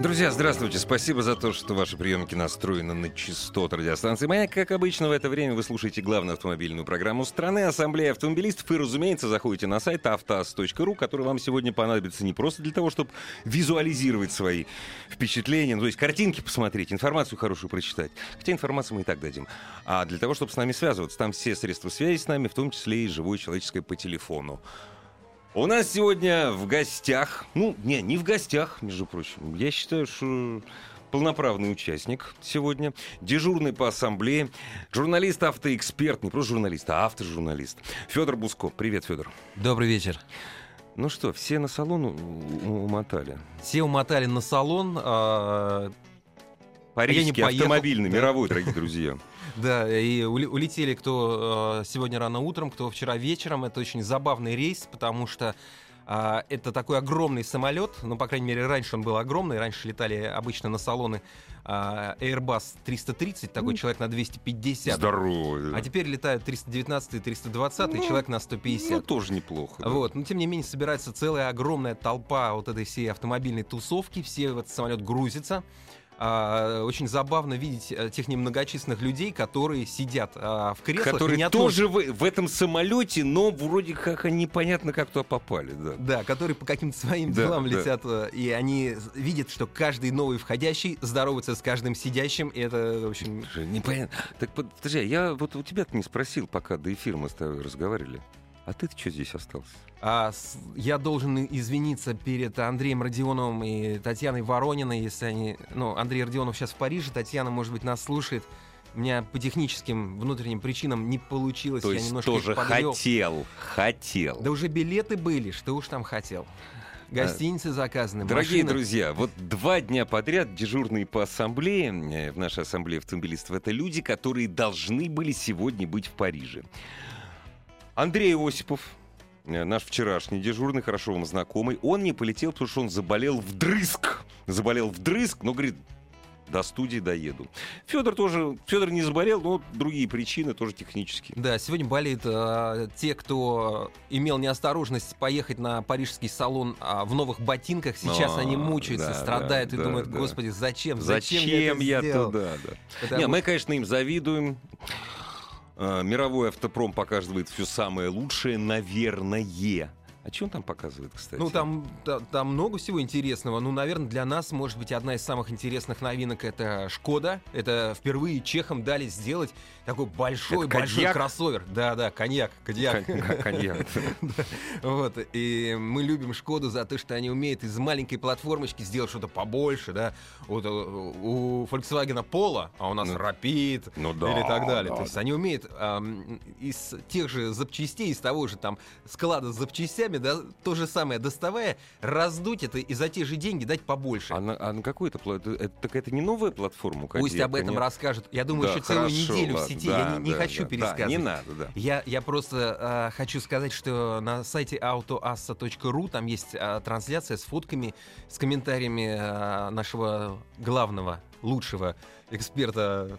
Друзья, здравствуйте. Спасибо за то, что ваши приемники настроены на частоту радиостанции «Маяк». Как обычно, в это время вы слушаете главную автомобильную программу страны «Ассамблея автомобилистов». И, разумеется, заходите на сайт автоаз.ру, который вам сегодня понадобится не просто для того, чтобы визуализировать свои впечатления, ну, то есть картинки посмотреть, информацию хорошую прочитать. Хотя информацию мы и так дадим. А для того, чтобы с нами связываться. Там все средства связи с нами, в том числе и живое человеческое по телефону. У нас сегодня в гостях, ну, не, не в гостях, между прочим, я считаю, что полноправный участник сегодня, дежурный по ассамблее, журналист, автоэксперт, не просто журналист, а автожурналист. Федор Буско. Привет, Федор. Добрый вечер. Ну что, все на салон умотали? Все умотали на салон. А... Парижский автомобильный, да. мировой, дорогие друзья. Да, и улетели кто э, сегодня рано утром, кто вчера вечером. Это очень забавный рейс, потому что а, это такой огромный самолет, ну, по крайней мере, раньше он был огромный, раньше летали обычно на салоны а, Airbus 330, такой человек на 250. Здорово. А теперь летают 319 и 320, ну, человек на 150. Ну, тоже неплохо. Да. Вот, но тем не менее собирается целая огромная толпа вот этой всей автомобильной тусовки, все в этот самолет грузятся. А, очень забавно видеть э, тех немногочисленных людей, которые сидят а, в креслах. Которые тоже в, в этом самолете, но вроде как они непонятно как туда попали. Да, да которые по каким-то своим да, делам да. летят, э, и они видят, что каждый новый входящий здоровается с каждым сидящим, и это очень... Непонятно. Так подожди, я вот у тебя-то не спросил, пока до эфира мы с тобой разговаривали. А ты что здесь остался? А, с, я должен извиниться перед Андреем Родионовым и Татьяной Ворониной, если они... Ну, Андрей Родионов сейчас в Париже, Татьяна, может быть, нас слушает. У меня по техническим внутренним причинам не получилось. То я есть немножко тоже хотел, хотел. Да уже билеты были, что уж там хотел. Гостиницы заказаны. Дорогие машины. друзья, вот два дня подряд дежурные по ассамблее, э, в нашей ассамблее автомобилистов, это люди, которые должны были сегодня быть в Париже. Андрей Осипов, э, наш вчерашний дежурный, хорошо вам знакомый, он не полетел, потому что он заболел вдрызг. Заболел вдрызг, но говорит, до студии доеду. Федор тоже, Федор не заболел, но другие причины тоже технические. Да, сегодня болеют э, те, кто имел неосторожность поехать на парижский салон э, в новых ботинках. Сейчас но, они мучаются, да, страдают да, и да, думают, господи, зачем? Зачем, зачем я, я туда? Да. Потому... Не, мы, конечно, им завидуем. Э, мировой автопром показывает все самое лучшее, наверное. А что он там показывает, кстати? Ну, там, да, там много всего интересного. Ну, наверное, для нас, может быть, одна из самых интересных новинок — это «Шкода». Это впервые чехам дали сделать такой большой, это большой кроссовер. Да-да, коньяк, коньяк. Коньяк. Вот, и мы любим «Шкоду» за то, что они умеют из маленькой платформочки сделать что-то побольше, да. Вот э, у Volkswagen Polo, а у нас Rapid ну или так далее. То есть они умеют из тех же запчастей, из того же там склада с запчастями руками, да, то же самое доставая, раздуть это и за те же деньги дать побольше. А на, а на какой это, это, так это не новая платформа? Пусть об этом нет? расскажут. Я думаю, да, еще целую хорошо, неделю ладно, в сети. Да, я не, не да, хочу да, пересказывать. Да, не надо, да. Я, я просто э, хочу сказать, что на сайте autoassa.ru там есть э, трансляция с фотками, с комментариями э, нашего главного, лучшего эксперта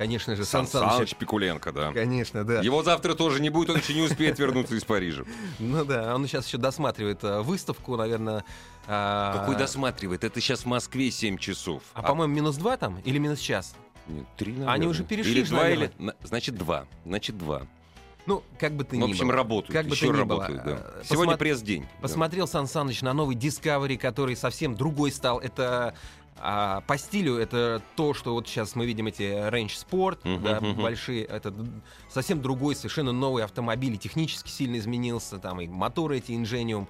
Конечно же, Сан, Сан Саныч Пикуленко, да. Конечно, да. Его завтра тоже не будет, он еще не успеет вернуться из Парижа. Ну да, он сейчас еще досматривает э, выставку, наверное. А, Какой досматривает? Это сейчас в Москве 7 часов. А, по-моему, минус 2 там или минус час? Нет, 3, наверное. Они уже перешли, или 2, или... Значит, 2. Значит, 2. Ну, как бы ты ни был. В общем, было. работают. Как бы еще ты работают, было. да. Сегодня пресс-день. Посмотрел да. Сан Саныч на новый Discovery, который совсем другой стал. Это а по стилю это то, что вот сейчас мы видим эти Range Sport, uh-huh, да, uh-huh. большие, это совсем другой, совершенно новый автомобиль, и технически сильно изменился, там и моторы эти Ingenium,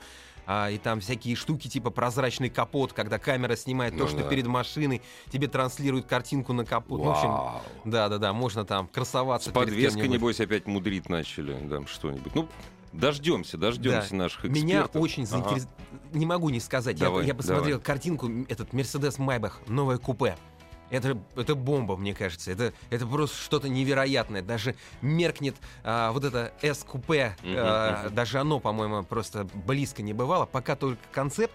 а, и там всякие штуки типа прозрачный капот, когда камера снимает ну, то, что да. перед машиной, тебе транслирует картинку на капот. Ну, в общем, да, да, да, можно там красоваться. С подвеской, небось, опять мудрить начали, да, что-нибудь. Ну, Дождемся, дождемся да. наших экспертов. Меня очень заинтересовало. Ага. Не могу не сказать. Давай, я, я посмотрел давай. картинку, этот Mercedes Maybach, новое купе. Это, это бомба, мне кажется. Это, это просто что-то невероятное. Даже меркнет а, вот это S-купе. а, даже оно, по-моему, просто близко не бывало. Пока только концепт.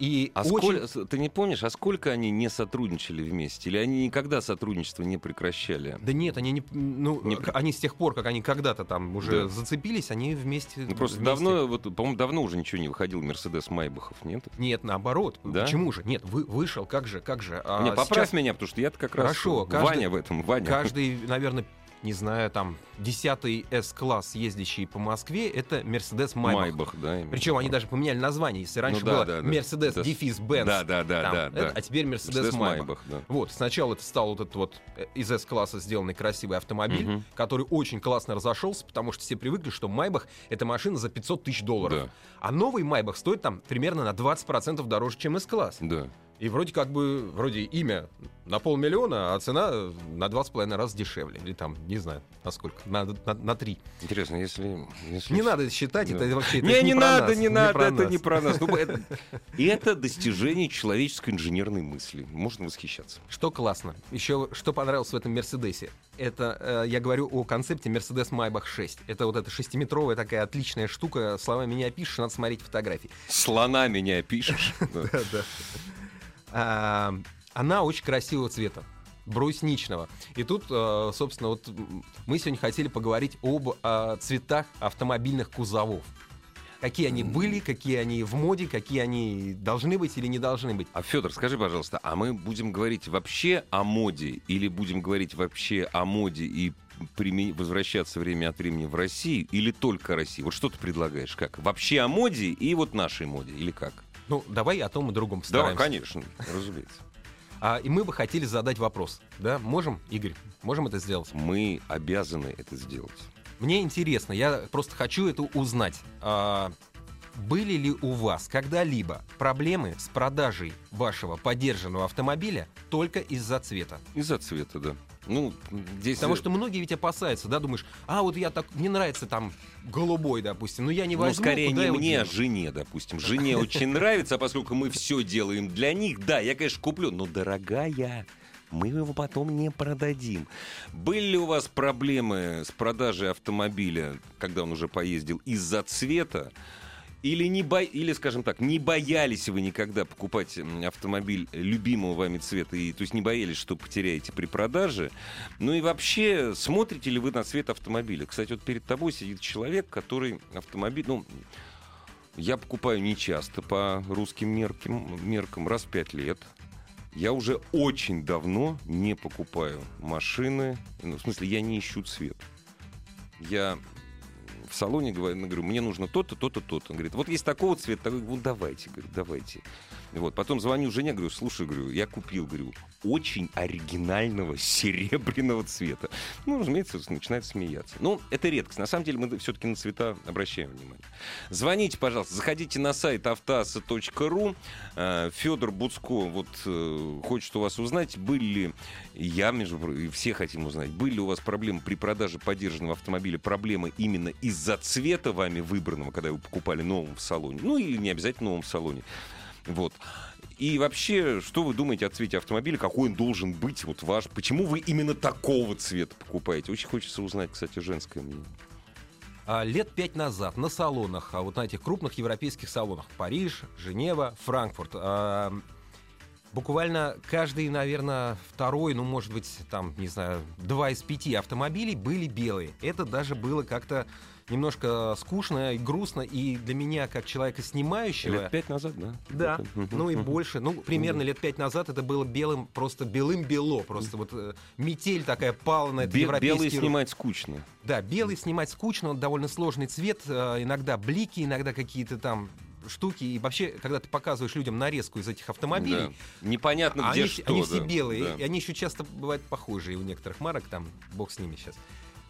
И А очень... сколь- ты не помнишь, а сколько они не сотрудничали вместе? Или они никогда сотрудничество не прекращали? Да нет, они не, ну, Не- они с тех пор, как они когда-то там уже Да. зацепились, они вместе. Ну, просто вместе- давно, вот, по-моему, давно уже ничего не выходил Мерседес Майбахов, нет? Нет, наоборот. Да? Почему же? Нет, вы, вышел, как же, как же. А не, поправь сейчас меня, потому что я-то как раз Хорошо, каждый- Ваня в этом, Ваня. Каждый, наверное, не знаю, там, десятый S-класс, ездящий по Москве, это Mercedes Maybach. Майбах, да. именно. Причем они даже поменяли название. Если раньше Ну да, было да, да. Mercedes Да. дефис Benz, Да, да, да, там, да, это, да. а теперь Mercedes, Мерседес Maybach. Майбах, да. Вот, сначала это стал вот этот вот э, из S-класса сделанный красивый автомобиль, Мгм. который очень классно разошелся, потому что все привыкли, что Майбах это машина за 500 тысяч долларов. Да. А новый Майбах стоит там примерно на 20% дороже, чем S-класс. Да. И вроде как бы, вроде имя на полмиллиона, а цена на два с половиной раз дешевле. Или там, не знаю, на сколько, на, на, на три. Интересно, если... если Не надо считать, Да. это вообще это Не, не, про надо, нас, не надо, это нас. не про нас. Ну, это, и это достижение человеческой инженерной мысли. Можно восхищаться. Что классно. Еще что понравилось в этом Мерседесе? Это э, я говорю о концепте Mercedes Maybach 6. Это вот эта шестиметровая такая отличная штука. Словами не опишешь, надо смотреть фотографии. Слона меня пишешь. Да. А, она очень красивого цвета брусничного. И тут, э, собственно, вот мы сегодня хотели поговорить об э, цветах автомобильных кузовов. Какие они были, какие они в моде, какие они должны быть или не должны быть. А Федор, скажи, пожалуйста, а мы будем говорить вообще о моде или будем говорить вообще о моде и возвращаться время от времени в Россию или только России? Вот что ты предлагаешь? Как? Вообще о моде и вот нашей моде или как? Ну, давай о том и другом Да, постараемся. конечно, разумеется. А, и мы бы хотели задать вопрос. Да, можем, Игорь? Можем это сделать? Мы обязаны это сделать. Мне интересно, я просто хочу это узнать. А, были ли у вас когда-либо проблемы с продажей вашего подержанного автомобиля только из-за цвета? Из-за цвета, да. Ну, здесь... Потому что многие ведь опасаются, да, думаешь, а вот я так, мне нравится там голубой, допустим, но я не Ну, возьму, скорее куда не мне, а дену?» жене, допустим. Жене очень нравится, поскольку мы все делаем для них, да, я, конечно, куплю, но, дорогая, мы его потом не продадим. Были ли у вас проблемы с продажей автомобиля, когда он уже поездил, из-за цвета? Или, не бо... Или, скажем так, не боялись вы никогда покупать автомобиль любимого вами цвета, и, то есть не боялись, что потеряете при продаже? Ну и вообще, смотрите ли вы на цвет автомобиля? Кстати, вот перед тобой сидит человек, который автомобиль, ну, я покупаю не часто по русским меркам, меркам раз в пять лет. Я уже очень давно не покупаю машины. Ну, в смысле, я не ищу цвет. Я в салоне говорю, говорю, мне нужно то-то, то-то, то-то. Он говорит, вот есть такого цвета, такой, ну давайте, говорю, давайте. Вот, потом звоню жене, говорю, слушай, говорю, я купил, говорю, очень оригинального серебряного цвета. Ну, разумеется, начинает смеяться. Ну, это редкость. На самом деле мы все-таки на цвета обращаем внимание. Звоните, пожалуйста, заходите на сайт автоаса.ру. Федор Буцко вот э, хочет у вас узнать, были ли, я, между прочим, все хотим узнать, были ли у вас проблемы при продаже поддержанного автомобиля, проблемы именно из-за цвета вами выбранного, когда вы покупали новым в салоне, ну или не обязательно новым в салоне. Вот. И вообще, что вы думаете о цвете автомобиля? Какой он должен быть, вот ваш? Почему вы именно такого цвета покупаете? Очень хочется узнать, кстати, женское мнение. А, лет пять назад на салонах, а вот на этих крупных европейских салонах, Париж, Женева, Франкфурт, а, буквально каждый, наверное, второй, ну, может быть, там, не знаю, два из пяти автомобилей были белые. Это даже было как-то немножко скучно и грустно, и для меня, как человека снимающего... Лет пять назад, да? Да, ну и больше. Ну, примерно лет пять назад это было белым, просто белым-бело. Просто вот э, метель такая пала на этот европейский... Белый снимать скучно. Да, белый снимать скучно, он довольно сложный цвет, э, иногда блики, иногда какие-то там штуки. И вообще, когда ты показываешь людям нарезку из этих автомобилей, Да. Непонятно, а где они, что. все- они все да, белые, да. и они еще часто бывают похожие у некоторых марок, там, бог с ними сейчас.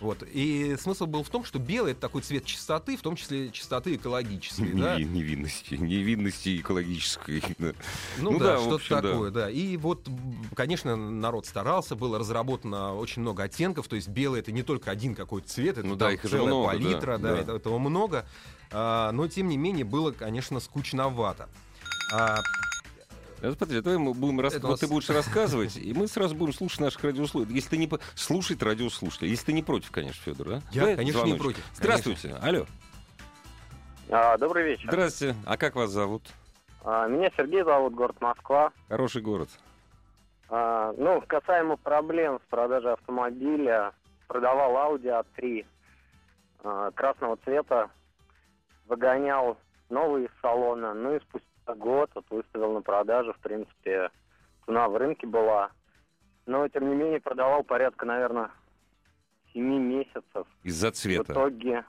Вот. И смысл был в том, что белый это такой цвет чистоты, в том числе чистоты экологической. да? Неви- Невинности. Невинности экологической. да. Ну, Ну да, да, что-то общем, да. такое, да. И вот, конечно, народ старался, было разработано очень много оттенков, то есть белый это не только один какой-то цвет, это Ну да, их целая много, палитра, да, да, да. это- этого много. А, но тем не менее было, конечно, скучновато. А, Подожди, давай мы будем рас... Вот вас- ты будешь рассказывать, и мы сразу будем слушать наших радиослушателей. Если ты не слушать радиослушателей, если ты не против, конечно, Федор, да? Я, Давай конечно, не звоночек. против. Здравствуйте, алло. А, добрый вечер. Здравствуйте. А как вас зовут? А, меня Сергей зовут, город Москва. Хороший город. А, ну, касаемо проблем с продажей автомобиля, продавал Audi A3 а, красного цвета, выгонял новые из салона, ну и спустя год вот выставил на продажу, в принципе, цена в рынке была. Но, тем не менее, продавал порядка, наверное, 7 месяцев. Из-за В цвета. итоге,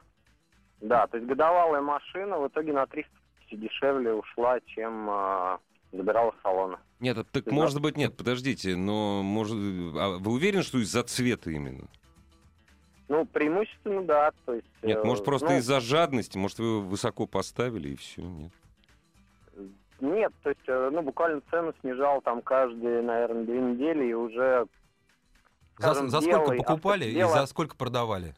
да, то есть годовалая машина в итоге на 300 тысяч дешевле ушла, чем а, забирала с салона. Нет, а так Да. может быть нет, подождите, но может, а вы уверены, что из-за цвета именно? Ну, преимущественно, да, то есть... Нет, э, может просто ну, из-за жадности, может вы его высоко поставили и все, нет? Нет, то есть, э, ну, буквально цену снижал там каждые, наверное, две недели, и уже За, скажем, за сколько белый покупали авто- и за сколько продавали?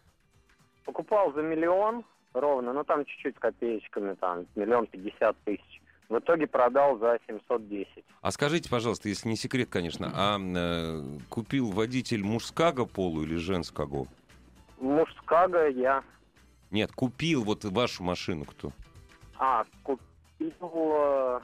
покупал за миллион ровно, ну, там чуть-чуть с копеечками, там, миллион пятьдесят тысяч. В итоге продал за 710. А скажите, пожалуйста, если не секрет, конечно, а э, купил водитель мужского полу или женского? Мужского я... Нет, купил вот вашу машину кто? А, купил... э,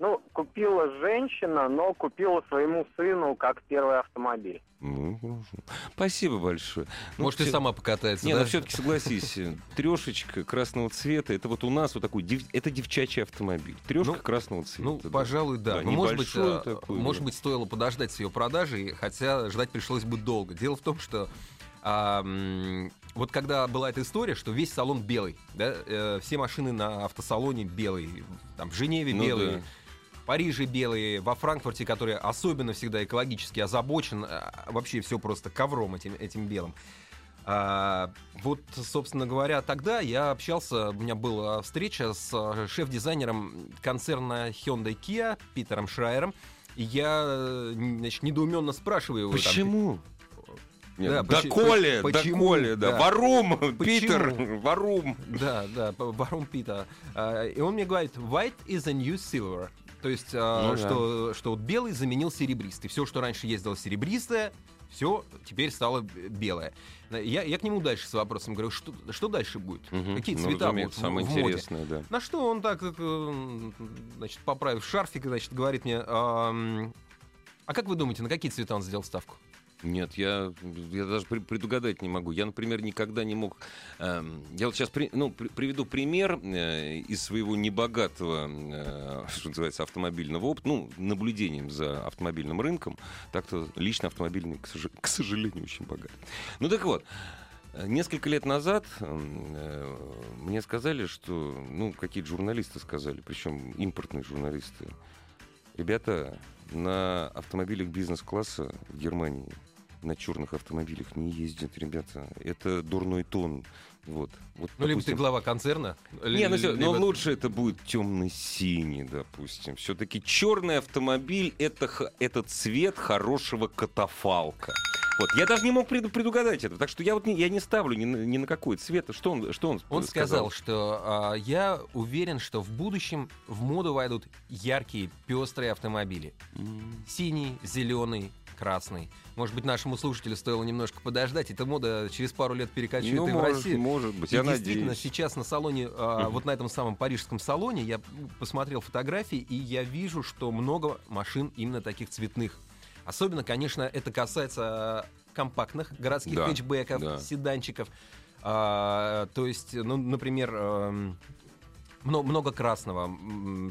Ну, купила женщина, но купила своему сыну как первый автомобиль. Ну, хорошо. Спасибо большое. Ну, Может, и всё- сама покатается, Не, да? ну все-таки согласись, трешечка красного цвета, это вот у нас вот такой, дев- это девчачий автомобиль. Трешка Ну, красного цвета. Ну, да. пожалуй, да. Да, Но, может быть, э, такой, может да. быть, стоило подождать с ее продажей, хотя ждать пришлось бы долго. Дело в том, что а, вот когда была эта история, что весь салон белый, да, э, все машины на автосалоне белые, там в Женеве Ну белые, да. Париже белые, во Франкфурте, который особенно всегда экологически озабочен, а, вообще все просто ковром этим, этим белым. А, вот, собственно говоря, тогда я общался, у меня была встреча с э, шеф-дизайнером концерна Hyundai Kia Питером Шрайером. И я, э, значит, недоуменно спрашиваю его. там, Почему? Нет, Да, да, почему? Коля, да. Да. Варум, Почему? Питер, Варум. Да, да, Барон Пита. А, И он мне говорит, white is a new silver. То есть, а, Ну да. что, что вот белый заменил серебристый. Все, что раньше ездило серебристое, все теперь стало белое. Я, я к нему дальше с вопросом говорю, что, что дальше будет? Мгм. Какие Ну, цвета будут разумеется, в, самое в моде? да. На что он так, э, значит, поправив шарфик, значит, говорит мне, «Ам, а как вы думаете, на какие цвета он сделал ставку? Нет, я, я даже при- предугадать не могу. Я, например, никогда не мог... эм, я вот сейчас ну, при- приведу пример э, из своего небогатого, э, что называется, автомобильного опыта, ну, наблюдением за автомобильным рынком. Так-то лично автомобильный, к, сож- к сожалению, очень богат. Ну так вот, э, Несколько лет назад э, мне сказали, что, ну, какие-то журналисты сказали, причем импортные журналисты, ребята, на автомобилях бизнес-класса в Германии на черных автомобилях не ездят, ребята. Это дурной тон. Вот. вот Ну, либо ты допустим, глава концерна. не, ну, всё, но либо- лучше это будет темно-синий, допустим. Все-таки черный автомобиль это, это цвет хорошего катафалка. Вот, я даже не мог преду- предугадать это, так что я вот не, я не ставлю ни на, ни на какой цвет. Что он, что он, Он сказал, что а, я уверен, что в будущем в моду войдут яркие, пестрые автомобили. М, Синий, зеленый, красный. Может быть, нашему слушателю стоило немножко подождать. Эта мода через пару лет перекочует Ну, и в может, Россию. может быть, И я действительно, надеюсь. сейчас на салоне, а, вот на этом самом парижском салоне, я посмотрел фотографии, и я вижу, что много машин именно таких цветных. Особенно, конечно, это касается а, компактных городских Да, хэтчбеков, да. седанчиков. А, то есть, ну, например, эм, мно- много красного.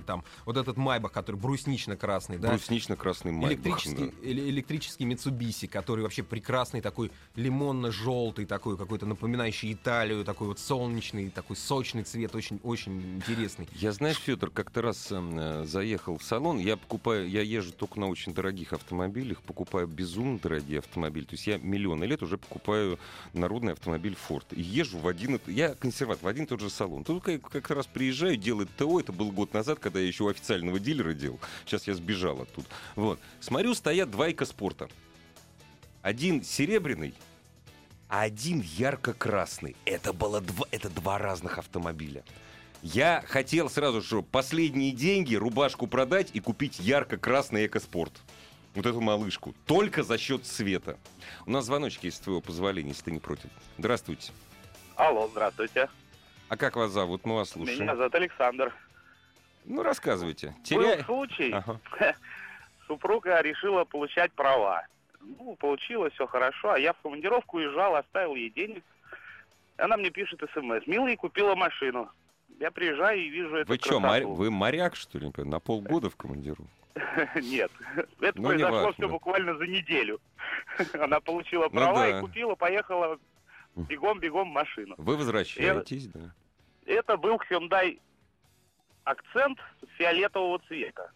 Там вот этот Майбах, который бруснично-красный, да? Бруснично-красный майбах. Электрический, эле- электрический Mitsubishi, который вообще прекрасный, такой лимонно-желтый, такой какой-то напоминающий Италию, такой вот солнечный, такой сочный цвет, очень-очень интересный. Я, знаешь, Федор, как-то раз э, заехал в салон. Я покупаю, я езжу только на очень дорогих автомобилях, покупаю безумно дорогие автомобили. То есть я миллионы лет уже покупаю народный автомобиль Ford. И езжу в один... Я консерватор, в один тот же салон. Тут как, как раз приезжаю, делать ТО. Это был год назад, когда я еще у официального дилера делал. Сейчас я сбежал оттуда. Вот. Смотрю, стоят два экоспорта. Один серебряный, а один ярко-красный. Это было два, это два разных автомобиля. Я хотел сразу же последние деньги, рубашку продать и купить ярко-красный экоспорт. Вот эту малышку. Только за счет цвета. У нас звоночки, с твоего позволения, если ты не против. Здравствуйте. Алло, здравствуйте. А как вас зовут? Мы вас слушаем. Меня зовут Александр. Ну, рассказывайте. Был Теряй... случай, Ага. супруга решила получать права. Ну, получилось, все хорошо, а я в командировку уезжал, оставил ей денег. Она мне пишет смс. Милый, купила машину. Я приезжаю и вижу эту Вы что, красоту. вы моряк, что ли? На полгода в командиру? Нет. Это Ну, произошло все буквально за неделю. Она получила Ну права да. и купила, поехала бегом-бегом в машину. Вы возвращаетесь, да? Это был Hyundai акцент фиолетового цвета.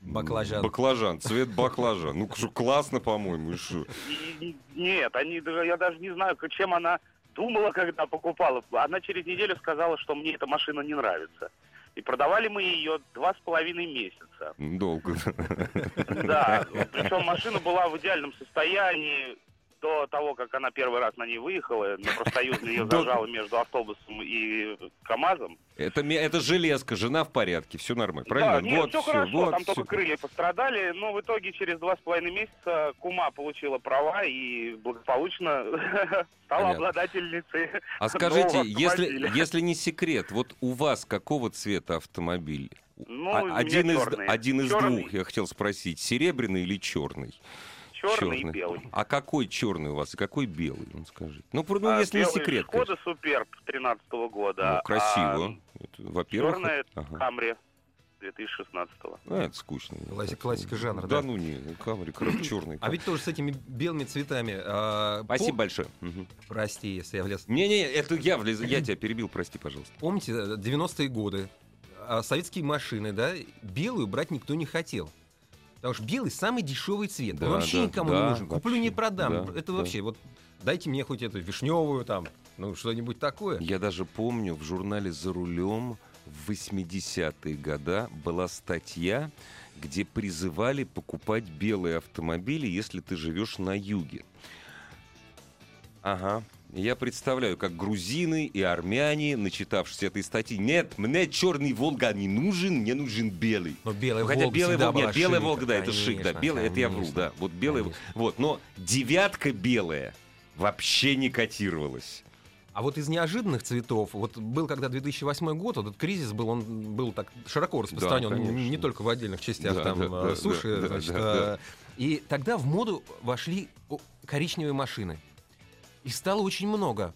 Баклажан. Баклажан, цвет баклажан. Ну, классно, по-моему, и Нет, они, даже- я даже не знаю, к- чем она думала, когда покупала. Она через неделю сказала, что мне эта машина не нравится. И продавали мы ее два с половиной месяца. Долго. Да, причем машина была в идеальном состоянии до того, как она первый раз на ней выехала. На профсоюзной ее зажала между автобусом и КАМАЗом. Это, это железка, жена в порядке, все нормально, правильно? Да, нет, вот все всё, хорошо, вот там всё. только крылья пострадали, но в итоге через два с половиной месяца Кума получила права и благополучно стала Понятно. обладательницей А скажите, если, если не секрет, вот у вас какого цвета автомобиль? Ну, А- один, из, один из Чёрный. двух, я хотел спросить, серебряный или черный? Черный и белый. А какой черный у вас и какой белый, ну скажите? Ну, про- ну, А, если не белый секрет. Шкода Суперб 13 конечно. года. Ну, красиво. Это, Во-первых, Черная это- ага. Камри 2016 А, это скучно. Класси- классика жанра, Да, да. ну не, Камри, черный. А ведь тоже с этими белыми цветами. а, Спасибо пом- большое. Мгм. Прости, если я влез. Не-не, это я влез, я тебя перебил, прости, пожалуйста. Помните, э, 90-е годы, а, советские машины, да, белую брать никто не хотел. Потому что белый самый дешевый цвет. Да, Он вообще да, никому да, не нужен. Куплю, не вообще, продам. да, Это да. вообще, вот дайте мне хоть эту вишневую там, ну, что-нибудь такое. Я даже помню, в журнале «За рулем» в 80-е годы была статья, где призывали покупать белые автомобили, если ты живешь на юге. Ага. Я представляю, как грузины и армяне, начитавшись этой статьи, нет, мне черный Волга не нужен, мне нужен белый. Но Ну, Хотя Волга всегда Волга, нет, белая шик, Волга, да, это шик, да, конечно, белая, это я вру, конечно. да, вот белая, Конечно. вот, но девятка белая вообще не котировалась. А вот из неожиданных цветов, вот был когда 2008 год, вот этот кризис был, он был так широко распространен, Да, не- конечно. не только в отдельных частях Да, там да, э, да, суши, да, значит, да, э, и тогда в моду вошли коричневые машины. Их стало очень много.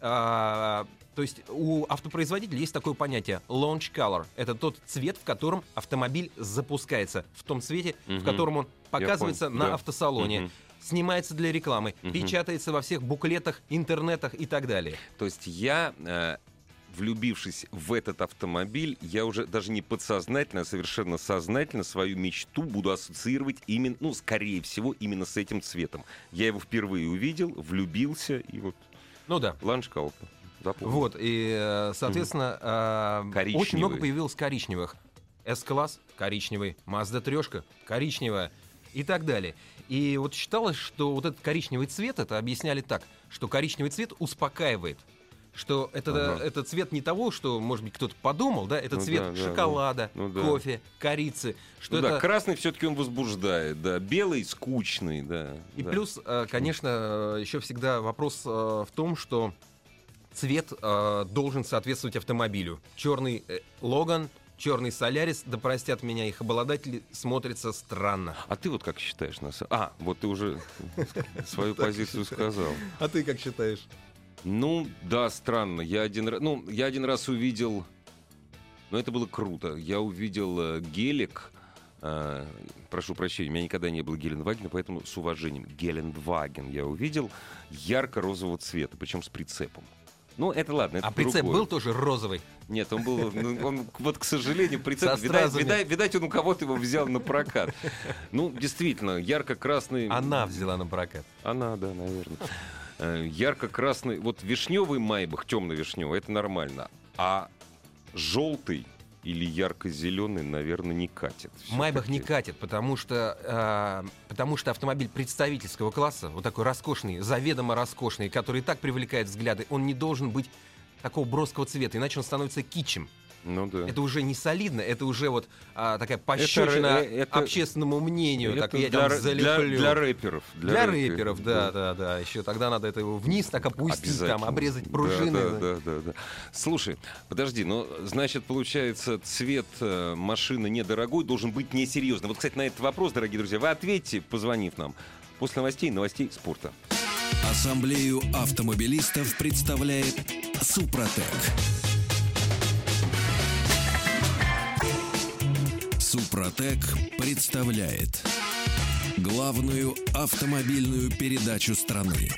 А, то есть у автопроизводителей есть такое понятие launch color. Это тот цвет, в котором автомобиль запускается, в том цвете, Мгм. в котором он показывается на да. автосалоне. Мгм. Снимается для рекламы, Мгм. печатается во всех буклетах, интернетах и так далее. То есть я, э, влюбившись в этот автомобиль, я уже даже не подсознательно, а совершенно сознательно свою мечту буду ассоциировать именно, ну, скорее всего, именно с этим цветом. Я его впервые увидел, влюбился, и вот Ну да. Запомнил. Вот, и, э, соответственно, э, Коричневый. очень много появилось коричневых. S-класс коричневый, Mazda 3 коричневая и так далее. И вот считалось, что вот этот коричневый цвет, это объясняли так, что коричневый цвет успокаивает. Что это, Ага. это цвет не того, что, может быть, кто-то подумал, да, это Ну цвет да, да, шоколада, ну да. кофе, корицы. Что Ну да, это... красный все-таки он возбуждает, да. Белый скучный, да. И да. плюс, э, конечно, еще всегда вопрос э, в том, что цвет э, должен соответствовать автомобилю. Черный э, Логан, черный Солярис, да простят меня их обладатели, смотрится странно. А ты вот как считаешь? На... са- А, вот ты уже свою позицию сказал. А ты как считаешь? Ну, да, странно. Я один раз, ну, я один раз увидел, ну, это было круто. Я увидел э, гелик, э, прошу прощения, у меня никогда не было Геленвагена, поэтому с уважением. Геленваген я увидел ярко-розового цвета, причем с прицепом. Ну, это ладно, это А прицеп другое. был тоже розовый. Нет, он был, ну, он, вот, к сожалению, прицеп, видать, видать, видать, он у кого-то его взял на прокат. Ну, действительно, ярко-красный... Она взяла на прокат. Она, да, наверное. Э, Ярко-красный, вот вишневый майбах, темно-вишневый, это нормально. А желтый или ярко-зеленый, наверное, не катит. Майбах не катит, потому что, э, потому что автомобиль представительского класса, вот такой роскошный, заведомо роскошный, который и так привлекает взгляды, он не должен быть такого броского цвета, иначе он становится кичем. Ну да. Это уже не солидно, это уже вот а, такая пощечина ре- это- общественному мнению. Это так я для, там р- для, залеплю. для рэперов. Для рэперов, да, да, да. Еще тогда надо это вниз так опустить, там, обрезать Да, пружины. Да, да, да, да. Слушай, подожди, ну, значит, получается, цвет э, машины недорогой должен быть несерьезным. Вот, кстати, на этот вопрос, дорогие друзья, вы ответьте, позвонив нам. После новостей, новостей спорта. Ассамблею автомобилистов представляет Супротек. Супротек представляет главную автомобильную передачу страны.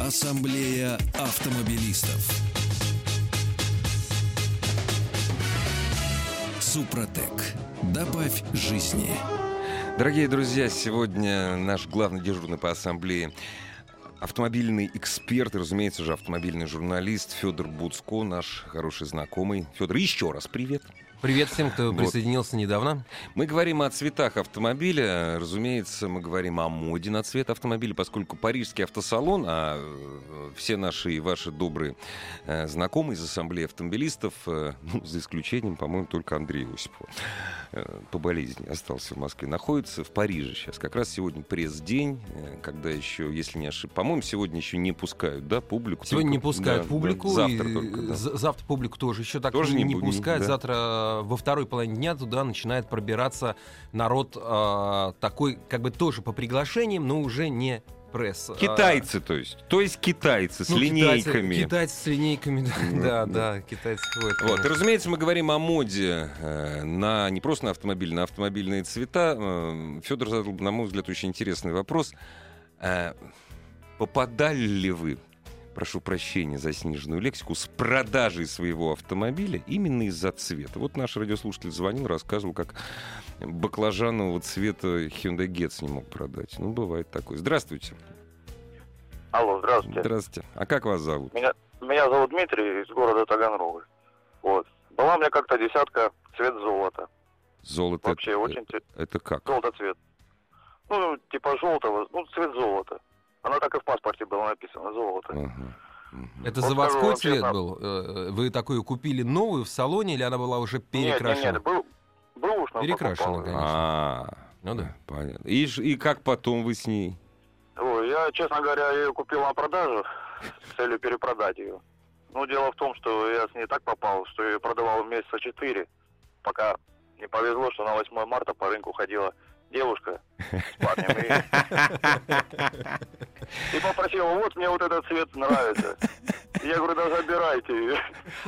Ассамблея автомобилистов. Супротек. Добавь жизни. Дорогие друзья, сегодня наш главный дежурный по ассамблее автомобильный эксперт и, разумеется же, автомобильный журналист Федор Буцко, наш хороший знакомый. Федор, еще раз привет. Привет всем, кто Вот. присоединился недавно. Мы говорим о цветах автомобиля. Разумеется, мы говорим о моде на цвет автомобиля, поскольку парижский автосалон, а э, все наши и ваши добрые э, знакомые из ассамблеи автомобилистов, э, ну, за исключением, по-моему, только Андрея Осипова, э, по болезни остался в Москве, находится в Париже сейчас. Как раз сегодня пресс-день, э, когда еще, если не ошибаюсь, по-моему, сегодня еще не пускают, да, публику. Сегодня не Только- пускают да, публику. да, завтра только, да. Завтра публику тоже еще так Тоже не, не не бу- не- пускают. да. Завтра во второй половине дня туда начинает пробираться народ э, такой, как бы тоже по приглашениям, но уже не пресс. а, Китайцы, то есть. То есть китайцы с ну, китайцы- линейками. Китайцы, с линейками, да, Ну, да, да. да, китайцы ходят. Вот, и, разумеется, мы говорим о моде э, на не просто на автомобиль, на автомобильные цвета. Э, Федор задал, на мой взгляд, очень интересный вопрос. Э, попадали ли вы, прошу прощения за сниженную лексику, с продажей своего автомобиля именно из-за цвета? Вот наш радиослушатель звонил, рассказывал, как баклажанового цвета Hyundai Getz не мог продать. Ну, бывает такое. Здравствуйте. Алло, здравствуйте. Здравствуйте. А как вас зовут? Меня, меня зовут Дмитрий из города Таганрога. Вот. Была у меня как-то десятка цвет золота. Золото. Вообще это, очень это как? золото цвет. Ну, типа желтого, ну, цвет золота. Она так и в паспорте было написано, золото. Мгм. Это Вот заводской скажу цвет был? Э, Вы такую купили новую в салоне или она была уже Нет, нет, перекрашена? нет, был, был уж Перекрашена, конечно. А, Ну да. понятно. И, и как потом вы с ней? Ой, я, честно говоря, ее купил на продажу с целью перепродать ее. Но дело в том, что я с ней так попал, что ее продавал месяца четыре, пока не повезло, что на 8 марта по рынку ходила девушка с парнем и, попросила, вот мне вот этот цвет нравится. Я говорю, да забирайте.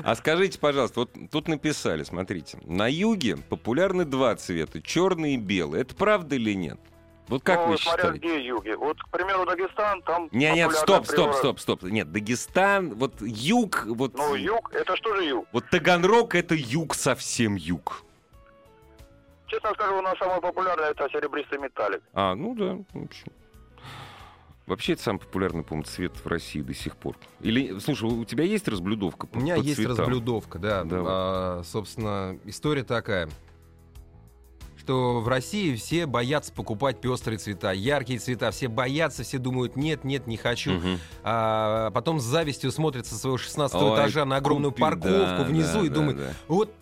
А скажите, пожалуйста, вот тут написали, смотрите, на юге популярны два цвета, черный и белый. Это правда или нет? Вот как ну, вы смотря считаете? где юги. Вот, к примеру, Дагестан, там Не, нет, популярна стоп, стоп, стоп, стоп. Нет, Дагестан, вот юг, вот, Ну, юг, это что же юг? вот Таганрог это юг, совсем юг. Честно скажу, у нас самый популярный это серебристый металлик. А, ну да, в общем. Вообще, это самый популярный, по-моему, цвет в России до сих пор. Или, слушай, у тебя есть разблюдовка по У меня по есть цветам? разблюдовка, да. Давай. А, собственно, история такая, что в России все боятся покупать пестрые цвета, яркие цвета. Все боятся, все думают, нет, нет, не хочу. Мгм. А потом с завистью смотрят со своего 16 Ой, этажа на огромную купи- парковку да, внизу да, и да, думают, да. вот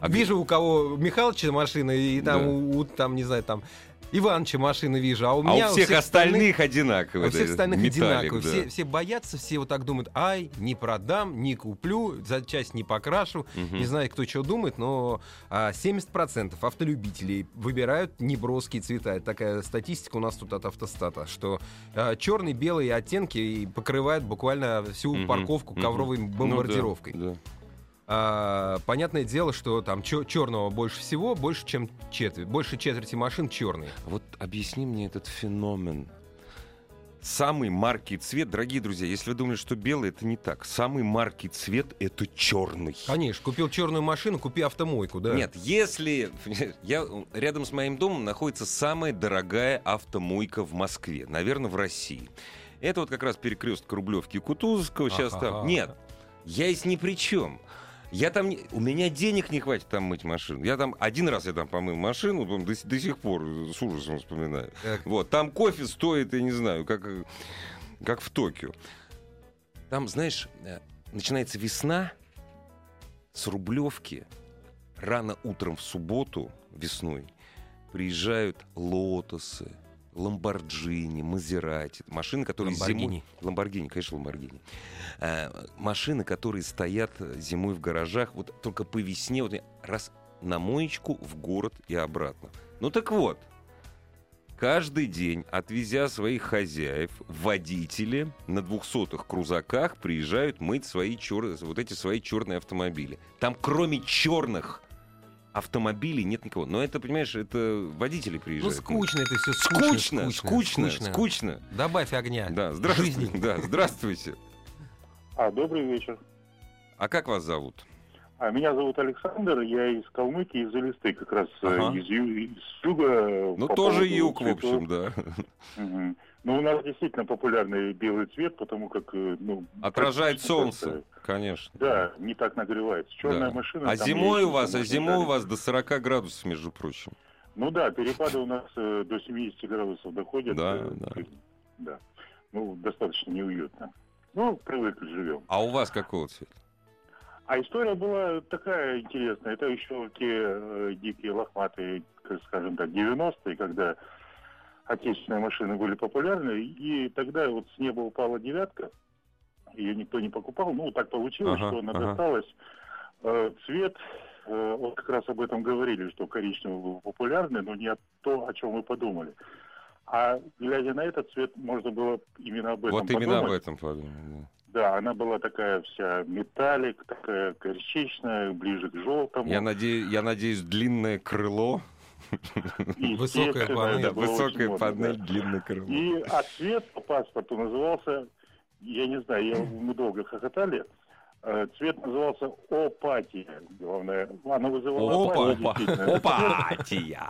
А вижу у кого Михалыча машина, и там, Да. у, у- там, не знаю, там Иваныча машины вижу, а у А меня у всех остальных одинаково. у всех остальных металлик, одинаково. да. Все, все боятся, все вот так думают, ай, не продам, не куплю, за часть не покрашу. Не знаю, кто что думает, но а, 70% автолюбителей выбирают неброские цвета. Это такая статистика у нас тут от автостата, что а, черный, белые оттенки покрывают буквально всю Мгм, парковку ковровой Ну да, бомбардировкой. да. А, понятное дело, что там черного больше всего, больше чем четверть, больше четверти машин черные. Вот объясни мне этот феномен. Самый маркий цвет, дорогие друзья, если вы думали, что белый, это не так. Самый маркий цвет это черный. Конечно, купил черную машину, купи автомойку, да. Нет, если я рядом с моим домом находится самая дорогая автомойка в Москве, наверное, в России. Это вот как раз перекресток Рублевки и Кутузовского. Сейчас Ага. там. Нет, я здесь ни при чем. Я там, не- у меня денег не хватит там мыть машину. Я там один раз я там помыл машину, до, до сих пор с ужасом вспоминаю. Так. Вот, там кофе стоит, я не знаю, как, как в Токио. Там, знаешь, э, начинается весна с Рублевки. Рано утром в субботу, весной, приезжают лотосы, Ламборджини, Мазерати. Машины, которые Ламборгини. зимой... Ламборгини, конечно, Ламборгини. Э, машины, которые стоят зимой в гаражах, вот только по весне, вот раз на моечку в город и обратно. Ну так вот, каждый день, отвезя своих хозяев, водители на двухсотых крузаках приезжают мыть свои черные, вот эти свои черные автомобили. Там кроме черных автомобилей нет никого. Но это, понимаешь, это водители Ну, приезжают. скучно это все. Скучно, скучно, скучно. Добавь огня. Да, здравствуйте. Жизни. Да, здравствуйте. А, добрый вечер. А как вас зовут? А, меня зовут Александр, я из Калмыкии, из Элисты, как раз э, Ага. из, ю- из юга. Ну, тоже юг, в общем, да. Мгм. Ну, у нас действительно популярный белый цвет, потому как... э, Ну, Отражает солнце, просто- конечно. Да, не так нагревается. Черная Да. машина... А зимой у вас, а зимой у вас до 40 градусов, между прочим. Ну да, перепады у нас э, до 70 градусов доходят. Да, э, да. да. Ну, достаточно неуютно. Ну, привыкли, живем. А у вас какого цвета? А история была такая интересная. Это еще те э, дикие лохматые, скажем так, 90-е, когда отечественные машины были популярны. И тогда вот с неба упала девятка. Ее никто не покупал. Ну, так получилось, Ага, что она ага. досталась. Э, цвет, э, вот как раз об этом говорили, что коричневый был популярный, но не то, о чем мы подумали. А глядя на этот цвет, можно было именно об этом Вот именно об подумать. этом подумал. да. Да, она была такая вся металлик, такая горчичная, ближе к желтому. Я, наде- я надеюсь, длинное крыло. Высокая панель. Да, высокая панель, да. длинное крыло. И а цвет по паспорту назывался, я не знаю, я, мы долго хохотали, э, цвет назывался опатия. Главное, она вызывала Опа, действительно. Опатия!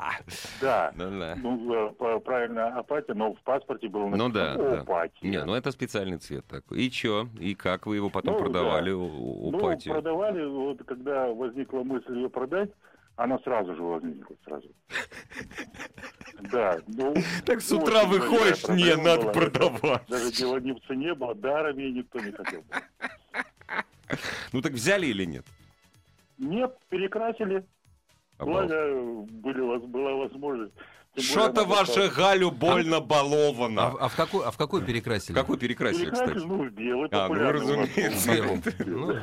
Да. Да-да. Ну, э, правильно, апатия, но в паспорте было Ну да, написано да. опатия. Не, ну это специальный цвет такой. И чё? И как вы его потом Ну, продавали, да. у Ну, продавали, вот когда возникла мысль ее продать, она сразу же возникла, сразу. Да, ну... Так с утра выходишь, не, надо была. продавать. Даже дело не в цене было, даром ей никто не хотел. Ну так взяли или нет? Нет, перекрасили, благо были, была возможность. Что-то ваша Галю больно А, баловано. в- а в какой, а в какой перекрасили? Какой перекрасили, Перекрасили, кстати? ну, в белый, А, ну, разумеется. Белый. Ну,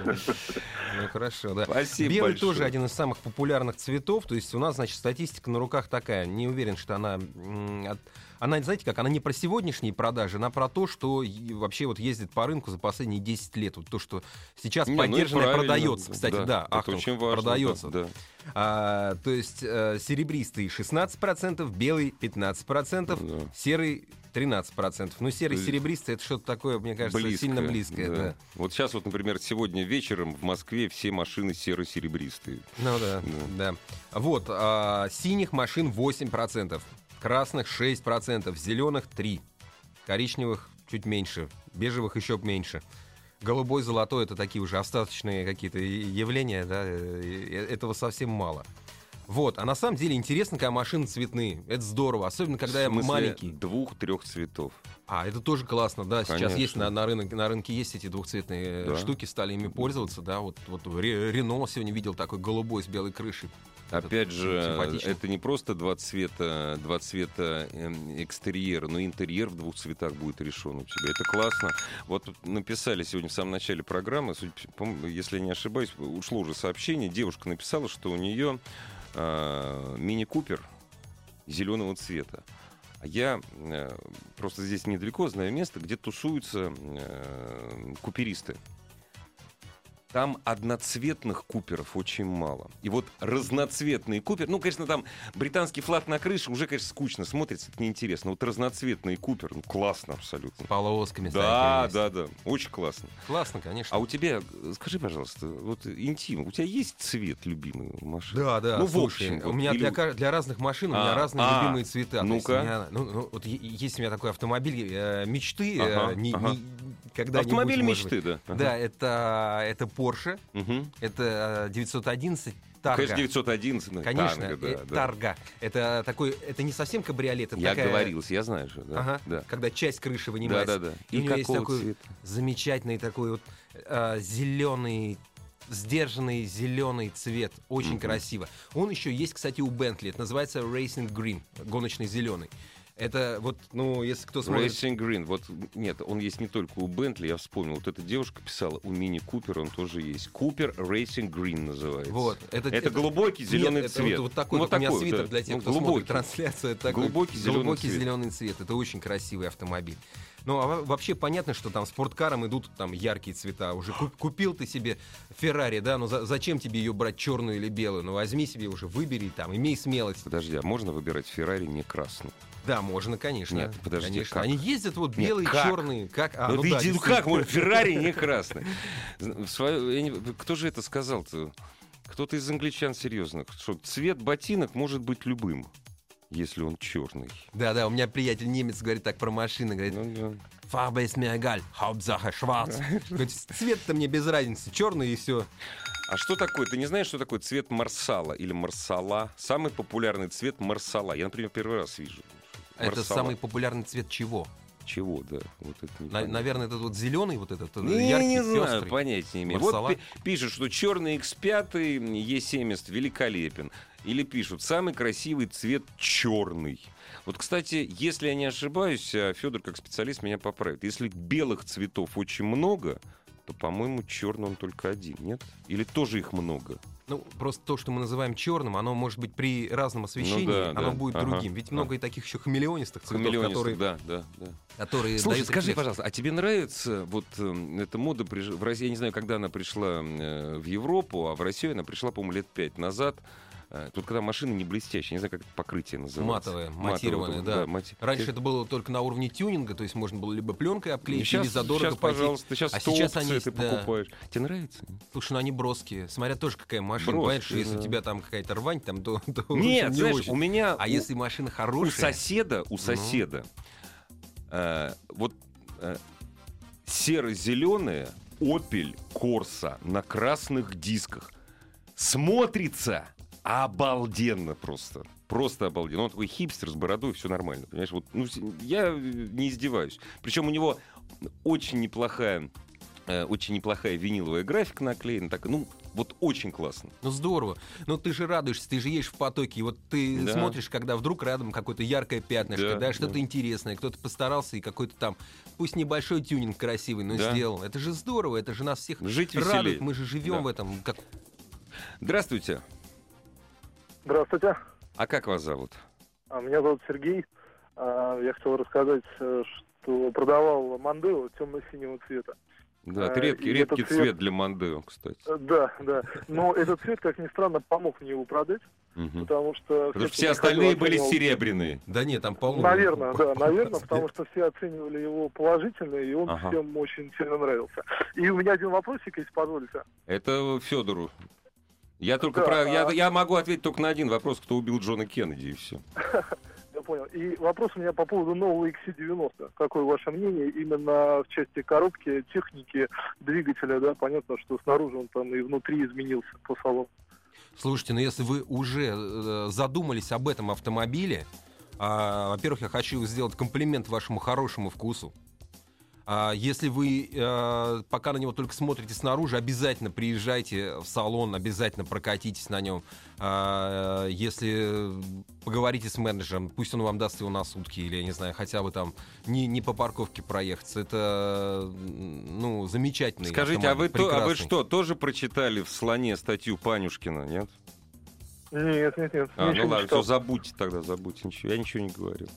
ну, хорошо, да. Спасибо Белый большое. тоже один из самых популярных цветов. То есть у нас, значит, статистика на руках такая. Не уверен, что она... м, от- Она, знаете как, она не про сегодняшние продажи, она про то, что вообще вот ездит по рынку за последние 10 лет. Вот то, что сейчас Не, ну подержанное правильно. продается. Кстати, да, это Ахтунг, очень важно. продается. Да, да. А, то есть э, серебристый 16%, белый 15%, Да. серый 13%. Ну, серый серебристый это что-то такое, мне кажется, сильно близкое. Да. Вот сейчас вот, например, сегодня вечером в Москве все машины серо-серебристые. Ну да, да. Вот, а, синих машин 8%, красных 6%, зеленых 3%, коричневых чуть меньше, бежевых еще меньше. Голубой, золотой это такие уже остаточные какие-то явления, да, э, э, этого совсем мало. Вот, а на самом деле интересно, когда машины цветные. Это здорово, особенно когда я маленький. двух-трех цветов. А, это тоже классно, да. Сейчас Конечно. есть на, на, рынок, на рынке есть эти двухцветные э, Да. штуки, стали ими пользоваться, да. Вот, вот Ре- Рено сегодня видел такой голубой с белой крышей. Опять Это же, это не просто два цвета, два цвета эм, экстерьера, но интерьер в двух цветах будет решен у тебя. Это классно. Вот написали сегодня в самом начале программы, если я не ошибаюсь, ушло уже сообщение, девушка написала, что у нее мини-купер зеленого цвета. А я э, просто здесь недалеко знаю место, где тусуются э, куперисты. Там одноцветных куперов очень мало. И вот разноцветные купер, ну, конечно, там британский флаг на крыше уже, конечно, скучно смотрится, это неинтересно. Вот разноцветный купер, ну, классно абсолютно. полосками. Да, да, да, очень классно. Классно, конечно. А у тебя, э, скажи, пожалуйста, вот интим, у тебя есть цвет любимый у машины? Да, да, Ну, в слушай, общем, у вот, меня или- для, для разных машин у меня А, разные а, любимые цвета. Ну-ка. у меня, ну, ну, вот есть у меня такой автомобиль э, мечты, Ага, э, не- ага. не- когда-нибудь, Автомобиль мечты, да. Да, это, это Porsche. Мгм. Это э, 911 Тарга. Конечно, 911. ну, Конечно, танго, да, э, да. Тарга. Это такой, это не совсем кабриолет, это Я такая- говорился, я знаю же, да. Ага, да. когда часть крыши Да, вынимается. да, да. И, у него есть такой цвета? замечательный такой вот зеленый сдержанный зеленый цвет, очень Мгм. красиво. Он еще есть, кстати, у Бентли. Это называется Racing Green, гоночный зеленый. Это вот, ну, если кто смотрит... Racing Green. Вот нет, он есть не только у Бентли, я вспомнил. Вот эта девушка писала, у Мини Купер он тоже есть. Купер Racing Green называется. Вот, Это, глубокий зеленый Нет, это цвет. Вот, вот такой Ну, вот у меня такой, свитер да. для тех, Ну, кто глубокий. смотрит трансляцию. Это такой Глубокий зеленый глубокий цвет. зеленый цвет. Это очень красивый автомобиль. Ну, а во- вообще понятно, что там спорткарам идут там яркие цвета. Уже куп- купил ты себе Феррари, да, ну за- зачем тебе ее брать черную или белую? Ну возьми себе уже, выбери там, имей смелость. Подожди, а можно выбирать Феррари не красный? Да, можно, конечно. Нет, подожди, конечно. как? Они ездят вот Нет, белые, как? черные. Как? А, ну, ну да, иди, ну как может Феррари не красный? Не- Кто же это сказал-то? Кто-то из англичан серьезных. Что цвет ботинок может быть любым, если он черный. Да, да, у меня приятель немец говорит так про машины, говорит, Ну, да. Mir egal, Hauptsache schwarz. Говорит, Цвет-то мне без разницы, черный и все. А что такое? Ты не знаешь, что такое цвет марсала или марсала? Самый популярный цвет марсала. Я, например, первый раз вижу. Это Марсала. самый популярный цвет чего? Чего, да? Вот это не На- наверное, этот вот зеленый, вот этот Не, яркий, не знаю, пестрый. понятия не имею. Марсала? Вот пи- пишут, что черный X5 E70 великолепен. Или пишут, самый красивый цвет черный. Вот, кстати, если я не ошибаюсь, а Федор как специалист меня поправит. Если белых цветов очень много, то, по-моему, черный он только один, нет? Или тоже их много? Ну, просто то, что мы называем черным, оно может быть при разном освещении, Ну да, оно да, будет ага, другим. Ведь ага. много и таких еще хамелеонистых цветов, которые, да, да, да. которые Слушай, дают скажи, пожалуйста, а тебе нравится вот э, эта мода приж- в России? Я не знаю, когда она пришла э, в Европу, а в Россию она пришла, по-моему, лет пять назад. Э, Тут когда машины не блестящие, не знаю, как это покрытие называется. Матовое, матированное, да. мати- Раньше это было только на уровне тюнинга, то есть можно было либо пленкой обклеить, сейчас, или задорого сейчас, пожалуйста, сейчас А сейчас они, ты да. покупаешь. Тебе нравится? Слушай, ну они броские. Смотря тоже какая машина. Броские, Понимаешь, что если да. у тебя там какая-то рвань, там, то, то Нет, не знаешь, очень. у меня... А у- если машина у хорошая... соседа, у Ну. соседа, э, вот э, серо-зеленая Opel Corsa на красных дисках смотрится обалденно просто. Просто обалденно. Он такой хипстер с бородой, все нормально. Понимаешь, вот, ну, я э, не издеваюсь. Причем у него очень неплохая э, очень неплохая виниловая графика наклеена. Так, ну, вот очень классно. Ну здорово. Ну ты же радуешься, ты же едешь в потоке, и вот ты Да. смотришь, когда вдруг рядом какое-то яркое пятнышко, Да, да, что-то да. интересное, кто-то постарался и какой-то там, пусть небольшой тюнинг красивый, но Да. сделал. Это же здорово, это же нас всех Жить радует, веселее. мы же живем Да. в этом. Как... Здравствуйте. Здравствуйте. А как вас зовут? А, Меня зовут Сергей. А, Я хотел рассказать, э, что продавал Мандео темно-синего цвета. Да, это редкий, и редкий цвет- цвет для Мандео, кстати. Э, Да, да. Но этот цвет, как ни странно, помог мне его продать, потому что... Потому что все остальные были оценивал- серебряные. Да нет, там полно. Наверное, да, наверное, потому что все оценивали его положительно, и он Ага. всем очень сильно нравился. И у меня один вопросик, если позволите. Это Федору. Я только Да, про. Я, а- я могу ответить только на один вопрос: кто убил Джона Кеннеди, и все. Я понял. И вопрос у меня по поводу нового XC90. Какое ваше мнение именно в части коробки, техники, двигателя, да? Понятно, что снаружи он там и внутри изменился по салону. Слушайте, ну если вы уже э, задумались об этом автомобиле, а, во-первых, я хочу сделать комплимент вашему хорошему вкусу. А, если вы э, пока на него только смотрите снаружи, обязательно приезжайте в салон, обязательно прокатитесь на нем. А, если поговорите с менеджером, пусть он вам даст его на сутки, или, я не знаю, хотя бы там не, не по парковке проехаться. Это, ну, замечательный Скажите, а вы, то, а вы что, тоже прочитали в слоне статью Панюшкина, нет? Нет, нет, нет. А, ну не ладно, все, забудьте тогда, забудьте. Ничего, я ничего не говорил.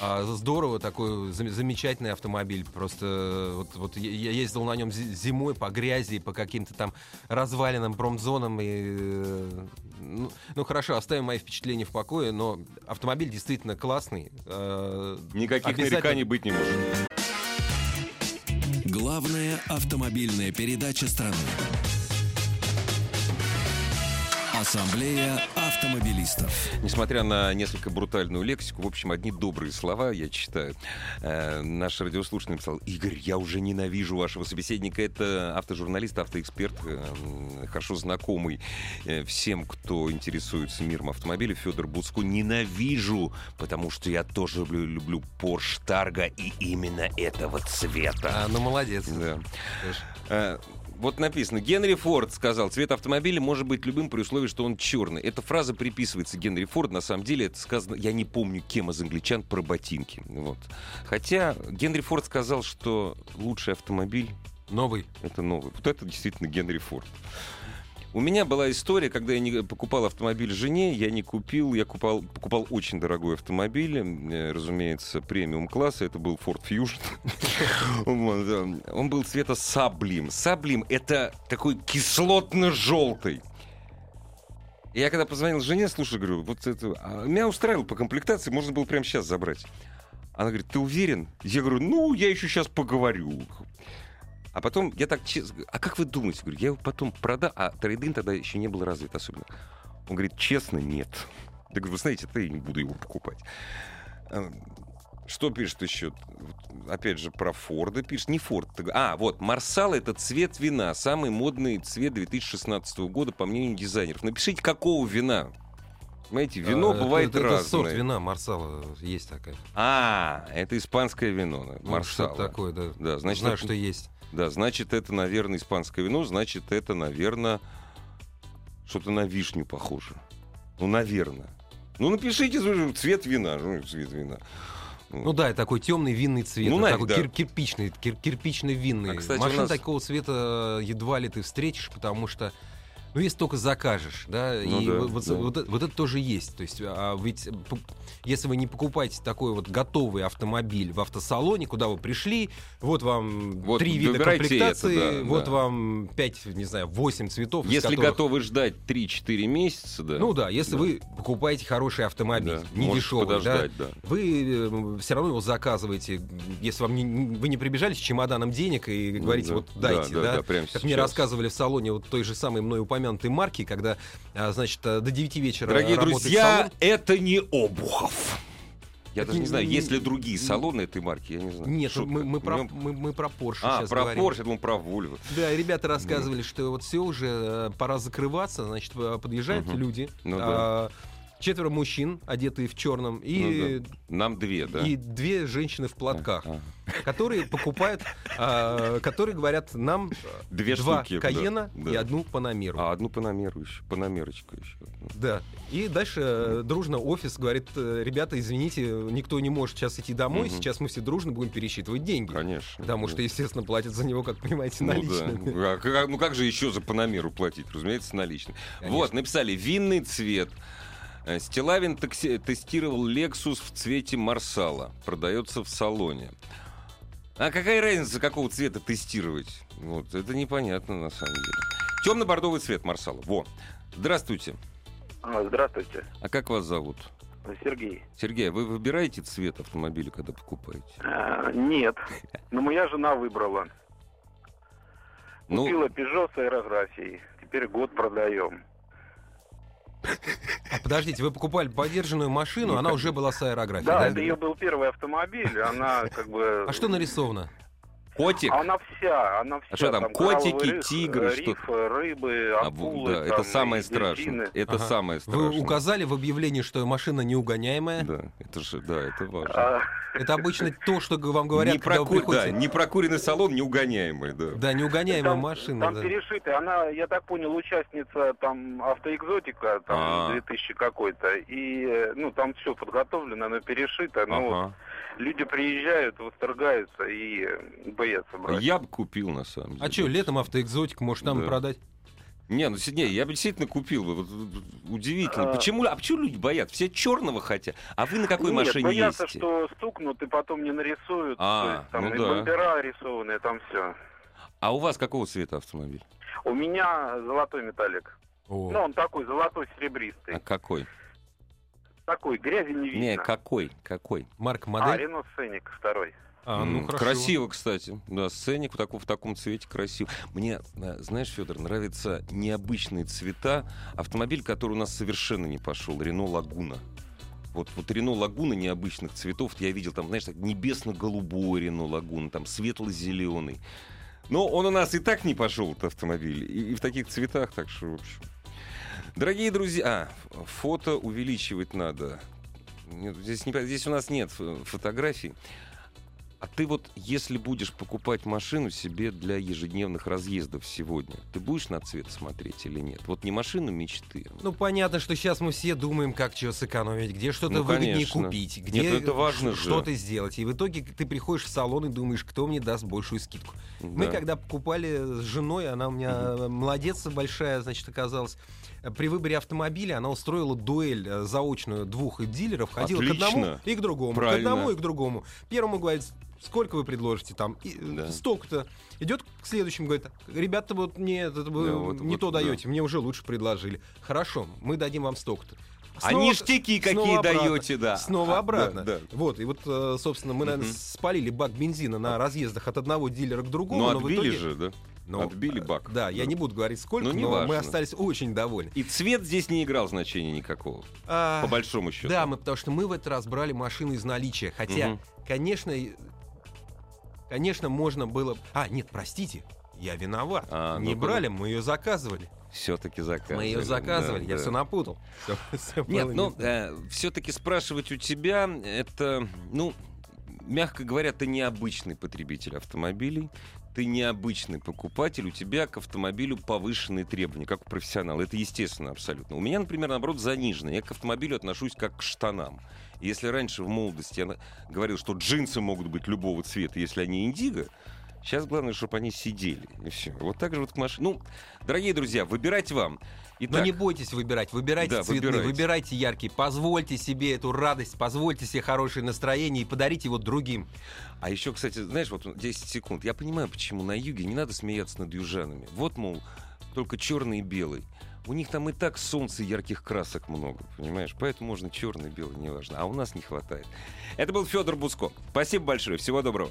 А, здорово, такой зам- замечательный автомобиль. Просто э, вот, вот я ездил на нем зи- зимой по грязи, по каким-то там развалинам, промзонам. И, э, ну, ну, хорошо, оставим мои впечатления в покое, но автомобиль действительно классный. Э, Никаких Обязательно. нареканий быть не может. Главная автомобильная передача страны. Ассамблея автомобилистов. Несмотря на несколько брутальную лексику, в общем, одни добрые слова я читаю. Э, наш радиослушатель написал, Игорь, я уже ненавижу вашего собеседника. Это автожурналист, автоэксперт, э, хорошо знакомый э, всем, кто интересуется миром автомобиля, Федор Буцко. Ненавижу, потому что я тоже люблю, люблю Porsche Targa и именно этого цвета. А, ну молодец. Да. Э, вот написано, Генри Форд сказал, цвет автомобиля может быть любым при условии, что он черный. Эта фраза приписывается Генри Форд, на самом деле это сказано, я не помню кем из англичан, про ботинки. Вот. Хотя Генри Форд сказал, что лучший автомобиль Новый. это новый. Вот это действительно Генри Форд. У меня была история, когда я не покупал автомобиль жене, я не купил, я купал, покупал очень дорогой автомобиль, э, разумеется, премиум класса, это был Ford Fusion. Он был цвета саблим. Саблим — это такой кислотно-желтый. Я когда позвонил жене, слушай, говорю, вот это... а меня устраивало по комплектации, можно было прямо сейчас забрать. Она говорит, ты уверен? Я говорю, ну, я еще сейчас поговорю. А потом я так честно... А как вы думаете? Говорю, я его потом продал, а трейдин тогда еще не был развит особенно. Он говорит, честно, нет. Я говорю, вы знаете, это я не буду его покупать. А, Что пишет еще? Опять же, про Форда пишет. Не Форд. А, вот, Марсал — это цвет вина. Самый модный цвет 2016 года, по мнению дизайнеров. Напишите, какого вина. Понимаете, вино А, бывает это, это разное. сорт вина Марсала есть такая. А, это испанское вино. Ну, Марсала. Что-то такое, да. Да, значит, Знаю, это- что есть. Да, значит, это, наверное, испанское вино, значит, это, наверное, что-то на вишню похоже. Ну, наверное. Ну, напишите ну, цвет вина. Ну, цвет вина. Ну да, это такой темный винный цвет. Ну, такой да. кир- кирпичный, кир- кирпичный винный. А, кстати, Машин нас- такого цвета едва ли ты встретишь, потому что ну, если только закажешь, да, Ну и да, вот, да. вот это, вот это тоже есть. То есть, а ведь если вы не покупаете такой вот готовый автомобиль в автосалоне, куда вы пришли, вот вам Вот три вида комплектации, это, да, вот да. вам пять, не знаю, восемь цветов. Если которых- готовы ждать 3-4 месяца, да. Ну да, если Да. вы покупаете хороший автомобиль, да, не можете дешевый, да, да. вы все равно его заказываете, если вам не- вы не прибежали с чемоданом денег и говорите, да, вот дайте, да, да, да, да, прямо как мне сейчас. рассказывали в салоне вот той же самой мной упомянутой марки, когда, а, значит, а, до 9 вечера Дорогие друзья, салон. это не Обухов. Я даже не знаю, есть ли другие салоны этой марки, я не знаю. Нет, Шутка. мы, мы про, Ну, мы, мы про Porsche А, сейчас про говорим. Porsche, я думал, про Volvo. Да, ребята рассказывали, что вот все уже э, пора закрываться, значит, э, подъезжают Мгм. люди, Ну а, четверо мужчин, одетые в черном, и, Нам две, да? и две женщины в платках. А, которые покупают, а, которые говорят нам Две два штуки, да, Каена да. и одну Панамеру. А одну панамеру еще, панамерочку еще. Да. И дальше э, дружно офис говорит, э, ребята, извините, никто не может сейчас идти домой, сейчас мы все дружно будем пересчитывать деньги. Конечно. Потому да. что, естественно, платят за него, как понимаете, Ну да. наличными. А как- ну как же еще за панамеру платить? Разумеется, наличными. Конечно. Вот, написали винный цвет. Э, Стилавин такси- тестировал Lexus в цвете Марсала. Продается в салоне. А какая разница, какого цвета тестировать? Вот, это непонятно на самом деле. Темно-бордовый цвет Марсала. Во. Здравствуйте. А, Здравствуйте, А как вас зовут? Сергей. Сергей, а вы выбираете цвет автомобиля, когда покупаете? А, Нет, но моя жена выбрала. Ну, Купила Peugeot с аэрографией. Теперь год продаем. Подождите, вы покупали подержанную машину, она уже была с аэрографией, да? это ее был первый автомобиль. Она как бы... А что нарисовано? Котик. Она вся, она вся. А что там, коралловый котики, риф, тигры, что- риф, э, рыбы, А, акулы. да, это там, самое и страшное. дельфины. Это Ага. самое Вы страшное. указали в объявлении, что машина неугоняемая. Да, это же, да, это важно. А, Это обычно то, что вам говорят, не, когда вы проку- да, приходите. не прокуренный салон, неугоняемый, да. Да, неугоняемая там, машина. Там да. перешиты. Она, я так понял, участница там автоэкзотика, там А. 2000 какой-то. И, э, ну, там все подготовлено, оно перешито. Но Ага. Люди приезжают, восторгаются и э, боятся брать. Я бы купил, на самом деле. А что, летом автоэкзотик, может, там Да. продать? Не, ну не, я бы действительно купил. бы. Вот, удивительно. А. Почему, а почему люди боятся? Все черного хотят. А вы на какой Нет, машине боятся, ездите? что стукнут и потом не нарисуют. А, То есть, там ну и да. бампера рисованные, там все. А у вас какого цвета автомобиль? У меня золотой металлик. О. Ну, он такой золотой серебристый. А какой? Такой, грязи не видно. Не, какой? Какой? Марка, А, модель? Рено Сценик второй. А, ну, М, хорошо. Красиво, кстати. Да, сценик в таком, в таком цвете красиво. Мне, э, знаешь, Федор, нравятся необычные цвета. Автомобиль, который у нас совершенно не пошел. Рено Лагуна. Вот, вот Рено Лагуна необычных цветов я видел. Там, знаешь, так небесно-голубой Рено Лагуна, там светло-зеленый. Но он у нас и так не пошел, этот автомобиль. И, и в таких цветах, так что, в общем. Дорогие друзья, а, фото увеличивать надо. Нет, здесь, не, здесь у нас нет фотографий. А ты вот, если будешь покупать машину себе для ежедневных разъездов сегодня, ты будешь на цвет смотреть или нет? Вот не машину мечты. Ну, понятно, что сейчас мы все думаем, как что сэкономить, где что-то Ну, выгоднее конечно. купить, Нет, где ну это важно ш- же. что-то сделать. И в итоге ты приходишь в салон и думаешь, кто мне даст большую скидку. Мы Да. когда покупали с женой, она у меня молодец большая, значит, оказалась. При выборе автомобиля она устроила дуэль э, заочную двух дилеров, ходила к одному Отлично. и к другому, Правильно. к одному и к другому. Первому говорит, сколько вы предложите там, и, э, Да. столько-то. Идет к следующему, говорит, ребята, вот нет, это вы Да, вот- не вот, то да. даете, мне уже лучше предложили. Хорошо, мы дадим вам столько-то. А Снова- ништяки какие даете, да. Снова А, обратно. да, да. Вот, и вот, э, собственно, мы, наверное, Мгм. спалили бак бензина на разъездах от одного дилера к другому. Ну, но в отбили итоге- же, да? Ну, Отбили э, бак. Да, я Да. не буду говорить сколько, Ну, не но мы важно. остались очень довольны. И цвет здесь не играл значения никакого, А, по большому счету. Да, мы, потому что мы в этот раз брали машину из наличия. Хотя, Мгм. конечно, конечно, можно было... А, нет, простите, я виноват. А, не ну, брали, мы ее заказывали. Все-таки заказывали. мы ее заказывали, да, я да. все напутал. Всё- всё Нет, ну, не- все-таки спрашивать у тебя, это, ну, мягко говоря, ты необычный потребитель автомобилей, ты необычный покупатель, у тебя к автомобилю повышенные требования, как у профессионала. Это естественно абсолютно. У меня, например, наоборот, заниженные. Я к автомобилю отношусь как к штанам. Если раньше в молодости я говорил, что джинсы могут быть любого цвета, если они индиго, сейчас главное, чтобы они сидели. И все. Вот так же вот к машине. Ну, дорогие друзья, выбирать вам. Но Итак, не бойтесь выбирать, выбирайте Да, цветные, выбирайте. выбирайте яркие, позвольте себе эту радость, позвольте себе хорошее настроение и подарите его другим. А еще, кстати, знаешь, вот 10 секунд. Я понимаю, почему на юге не надо смеяться над южанами. Вот, мол, только черный и белый. У них там и так солнца и ярких красок много, понимаешь? Поэтому можно черный, белый, неважно. А у нас не хватает. Это был Федор Буско. Спасибо большое. Всего доброго.